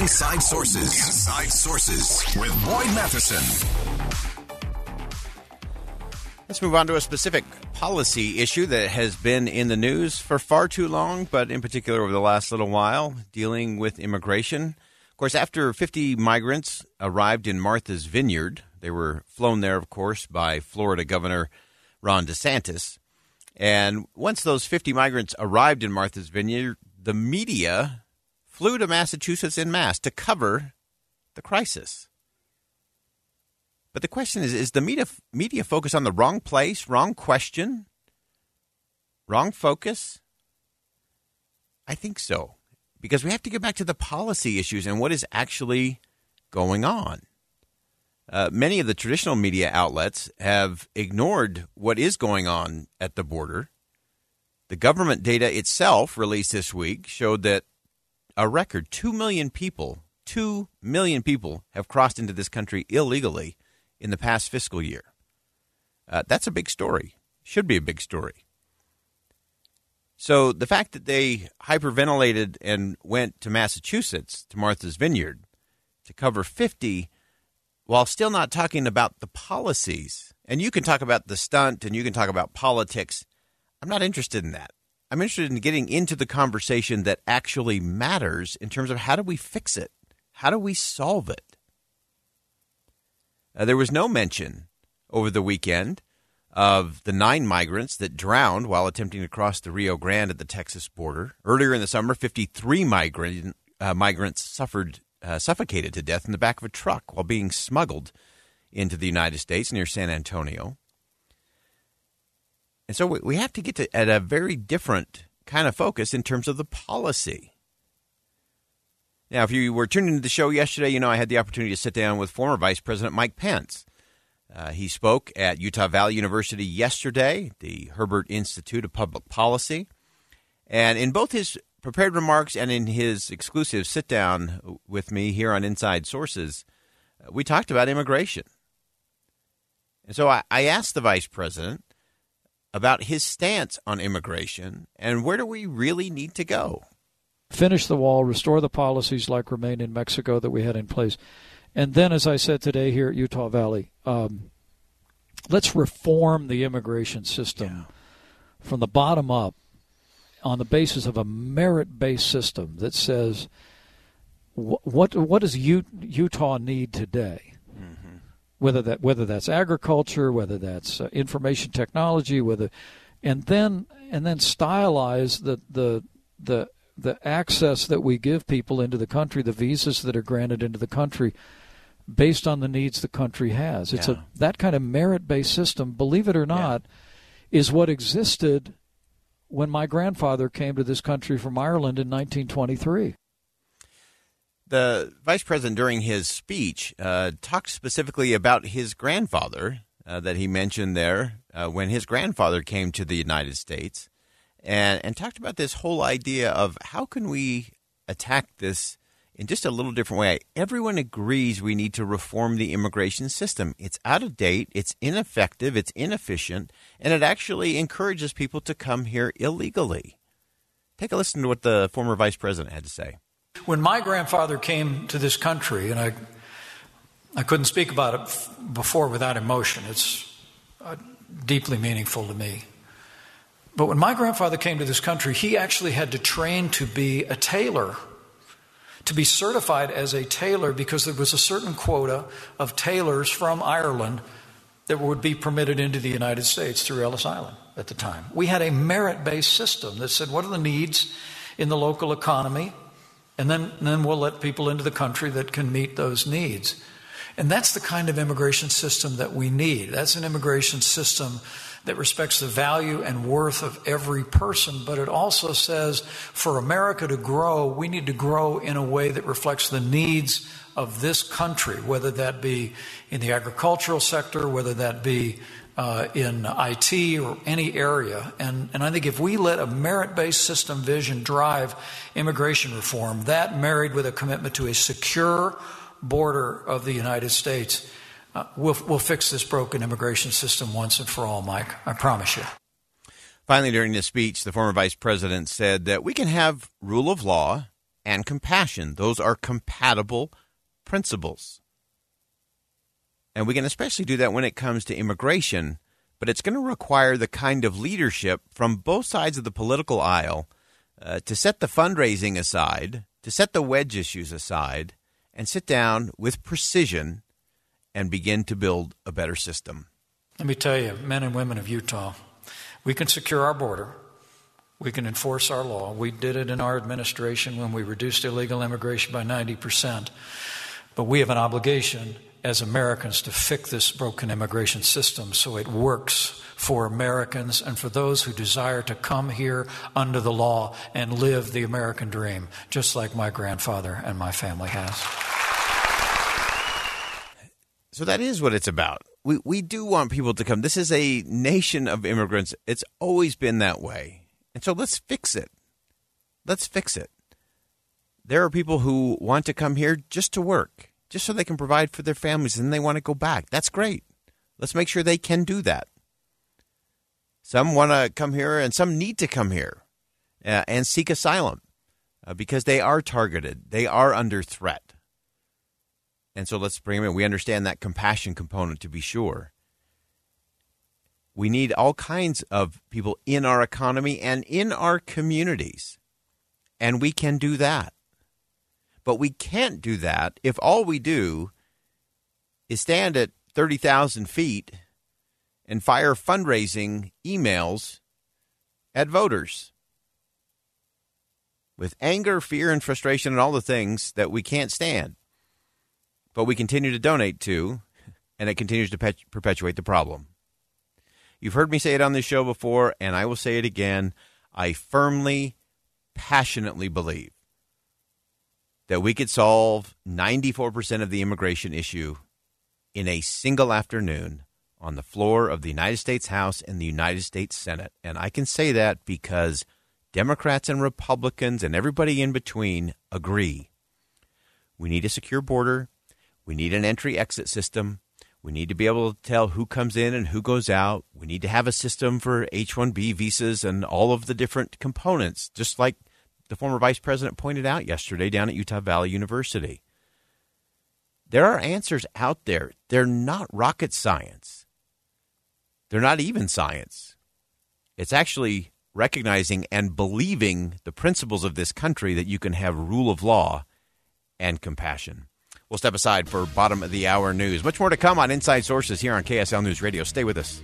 Inside Sources. Inside Sources with Boyd Matheson. Let's move on to a specific policy issue that has been in the news for far too long, but in particular over the last little while, dealing with immigration. Of course, after 50 migrants arrived in Martha's Vineyard, they were flown there, of course, by Florida Governor Ron DeSantis. And once those 50 migrants arrived in Martha's Vineyard, the media flew to Massachusetts in mass to cover the crisis. But the question is is the media, media focus on the wrong place, wrong question, wrong focus? I think so. Because we have to get back to the policy issues and what is actually going on. Uh, many of the traditional media outlets have ignored what is going on at the border. The government data itself, released this week, showed that a record 2 million people, 2 million people have crossed into this country illegally in the past fiscal year. Uh, that's a big story. Should be a big story. So the fact that they hyperventilated and went to Massachusetts, to Martha's Vineyard, to cover 50 while still not talking about the policies. And you can talk about the stunt and you can talk about politics. I'm not interested in that. I'm interested in getting into the conversation that actually matters in terms of how do we fix it? How do we solve it? Uh, there was no mention over the weekend of the nine migrants that drowned while attempting to cross the Rio Grande at the Texas border. Earlier in the summer, 53 migrant, uh, migrants suffered uh, suffocated to death in the back of a truck while being smuggled into the United States near San Antonio. And so we have to get to at a very different kind of focus in terms of the policy. Now, if you were tuning into the show yesterday, you know I had the opportunity to sit down with former Vice President Mike Pence. Uh, he spoke at Utah Valley University yesterday, the Herbert Institute of Public Policy. And in both his prepared remarks and in his exclusive sit down with me here on Inside Sources, uh, we talked about immigration. And so I, I asked the vice president about his stance on immigration and where do we really need to go? Finish the wall, restore the policies like remain in Mexico that we had in place. And then, as I said today here at Utah Valley, um, let's reform the immigration system yeah. from the bottom up on the basis of a merit-based system that says what what does Utah need today? Whether that whether that's agriculture, whether that's uh, information technology, whether and then and then stylize the the the the access that we give people into the country, the visas that are granted into the country based on the needs the country has. It's yeah. a that kind of merit-based system, believe it or not, yeah. is what existed when my grandfather came to this country from Ireland in 1923. The vice president, during his speech, uh, talked specifically about his grandfather uh, that he mentioned there uh, when his grandfather came to the United States, and and talked about this whole idea of how can we attack this in just a little different way. Everyone agrees we need to reform the immigration system. It's out of date, it's ineffective, it's inefficient, and it actually encourages people to come here illegally. Take a listen to what the former vice president had to say. When my grandfather came to this country, and I, I couldn't speak about it before without emotion, it's uh, deeply meaningful to me. But when my grandfather came to this country, he actually had to train to be a tailor to be certified as a tailor because there was a certain quota of tailors from Ireland that would be permitted into the United States through Ellis Island at the time. We had a merit based system that said, what are the needs in the local economy? And then, then we'll let people into the country that can meet those needs. And that's the kind of immigration system that we need. That's an immigration system that respects the value and worth of every person, but it also says for America to grow, we need to grow in a way that reflects the needs of this country, whether that be in the agricultural sector, whether that be uh, in IT or any area. And, and I think if we let a merit based system vision drive immigration reform, that married with a commitment to a secure border of the United States, uh, we'll, we'll fix this broken immigration system once and for all, Mike. I promise you. Finally, during this speech, the former vice president said that we can have rule of law and compassion. Those are compatible principles. And we can especially do that when it comes to immigration, but it's going to require the kind of leadership from both sides of the political aisle uh, to set the fundraising aside, to set the wedge issues aside, and sit down with precision and begin to build a better system. Let me tell you, men and women of Utah, we can secure our border. We can enforce our law. We did it in our administration when we reduced illegal immigration by 90%. But we have an obligation as Americans to fix this broken immigration system so it works for Americans and for those who desire to come here under the law and live the American dream, just like my grandfather and my family has. So that is what it's about. We we do want people to come. This is a nation of immigrants. It's always been that way. And so let's fix it. Let's fix it. There are people who want to come here just to work, just so they can provide for their families and they want to go back. That's great. Let's make sure they can do that. Some want to come here and some need to come here uh, and seek asylum uh, because they are targeted, they are under threat. And so let's bring them in. We understand that compassion component to be sure. We need all kinds of people in our economy and in our communities. And we can do that. But we can't do that if all we do is stand at 30,000 feet and fire fundraising emails at voters with anger, fear, and frustration and all the things that we can't stand. But we continue to donate to, and it continues to perpetuate the problem. You've heard me say it on this show before, and I will say it again. I firmly, passionately believe that we could solve 94% of the immigration issue in a single afternoon on the floor of the United States House and the United States Senate. And I can say that because Democrats and Republicans and everybody in between agree. We need a secure border. We need an entry exit system. We need to be able to tell who comes in and who goes out. We need to have a system for H 1B visas and all of the different components, just like the former vice president pointed out yesterday down at Utah Valley University. There are answers out there. They're not rocket science, they're not even science. It's actually recognizing and believing the principles of this country that you can have rule of law and compassion. We'll step aside for bottom of the hour news. Much more to come on Inside Sources here on KSL News Radio. Stay with us.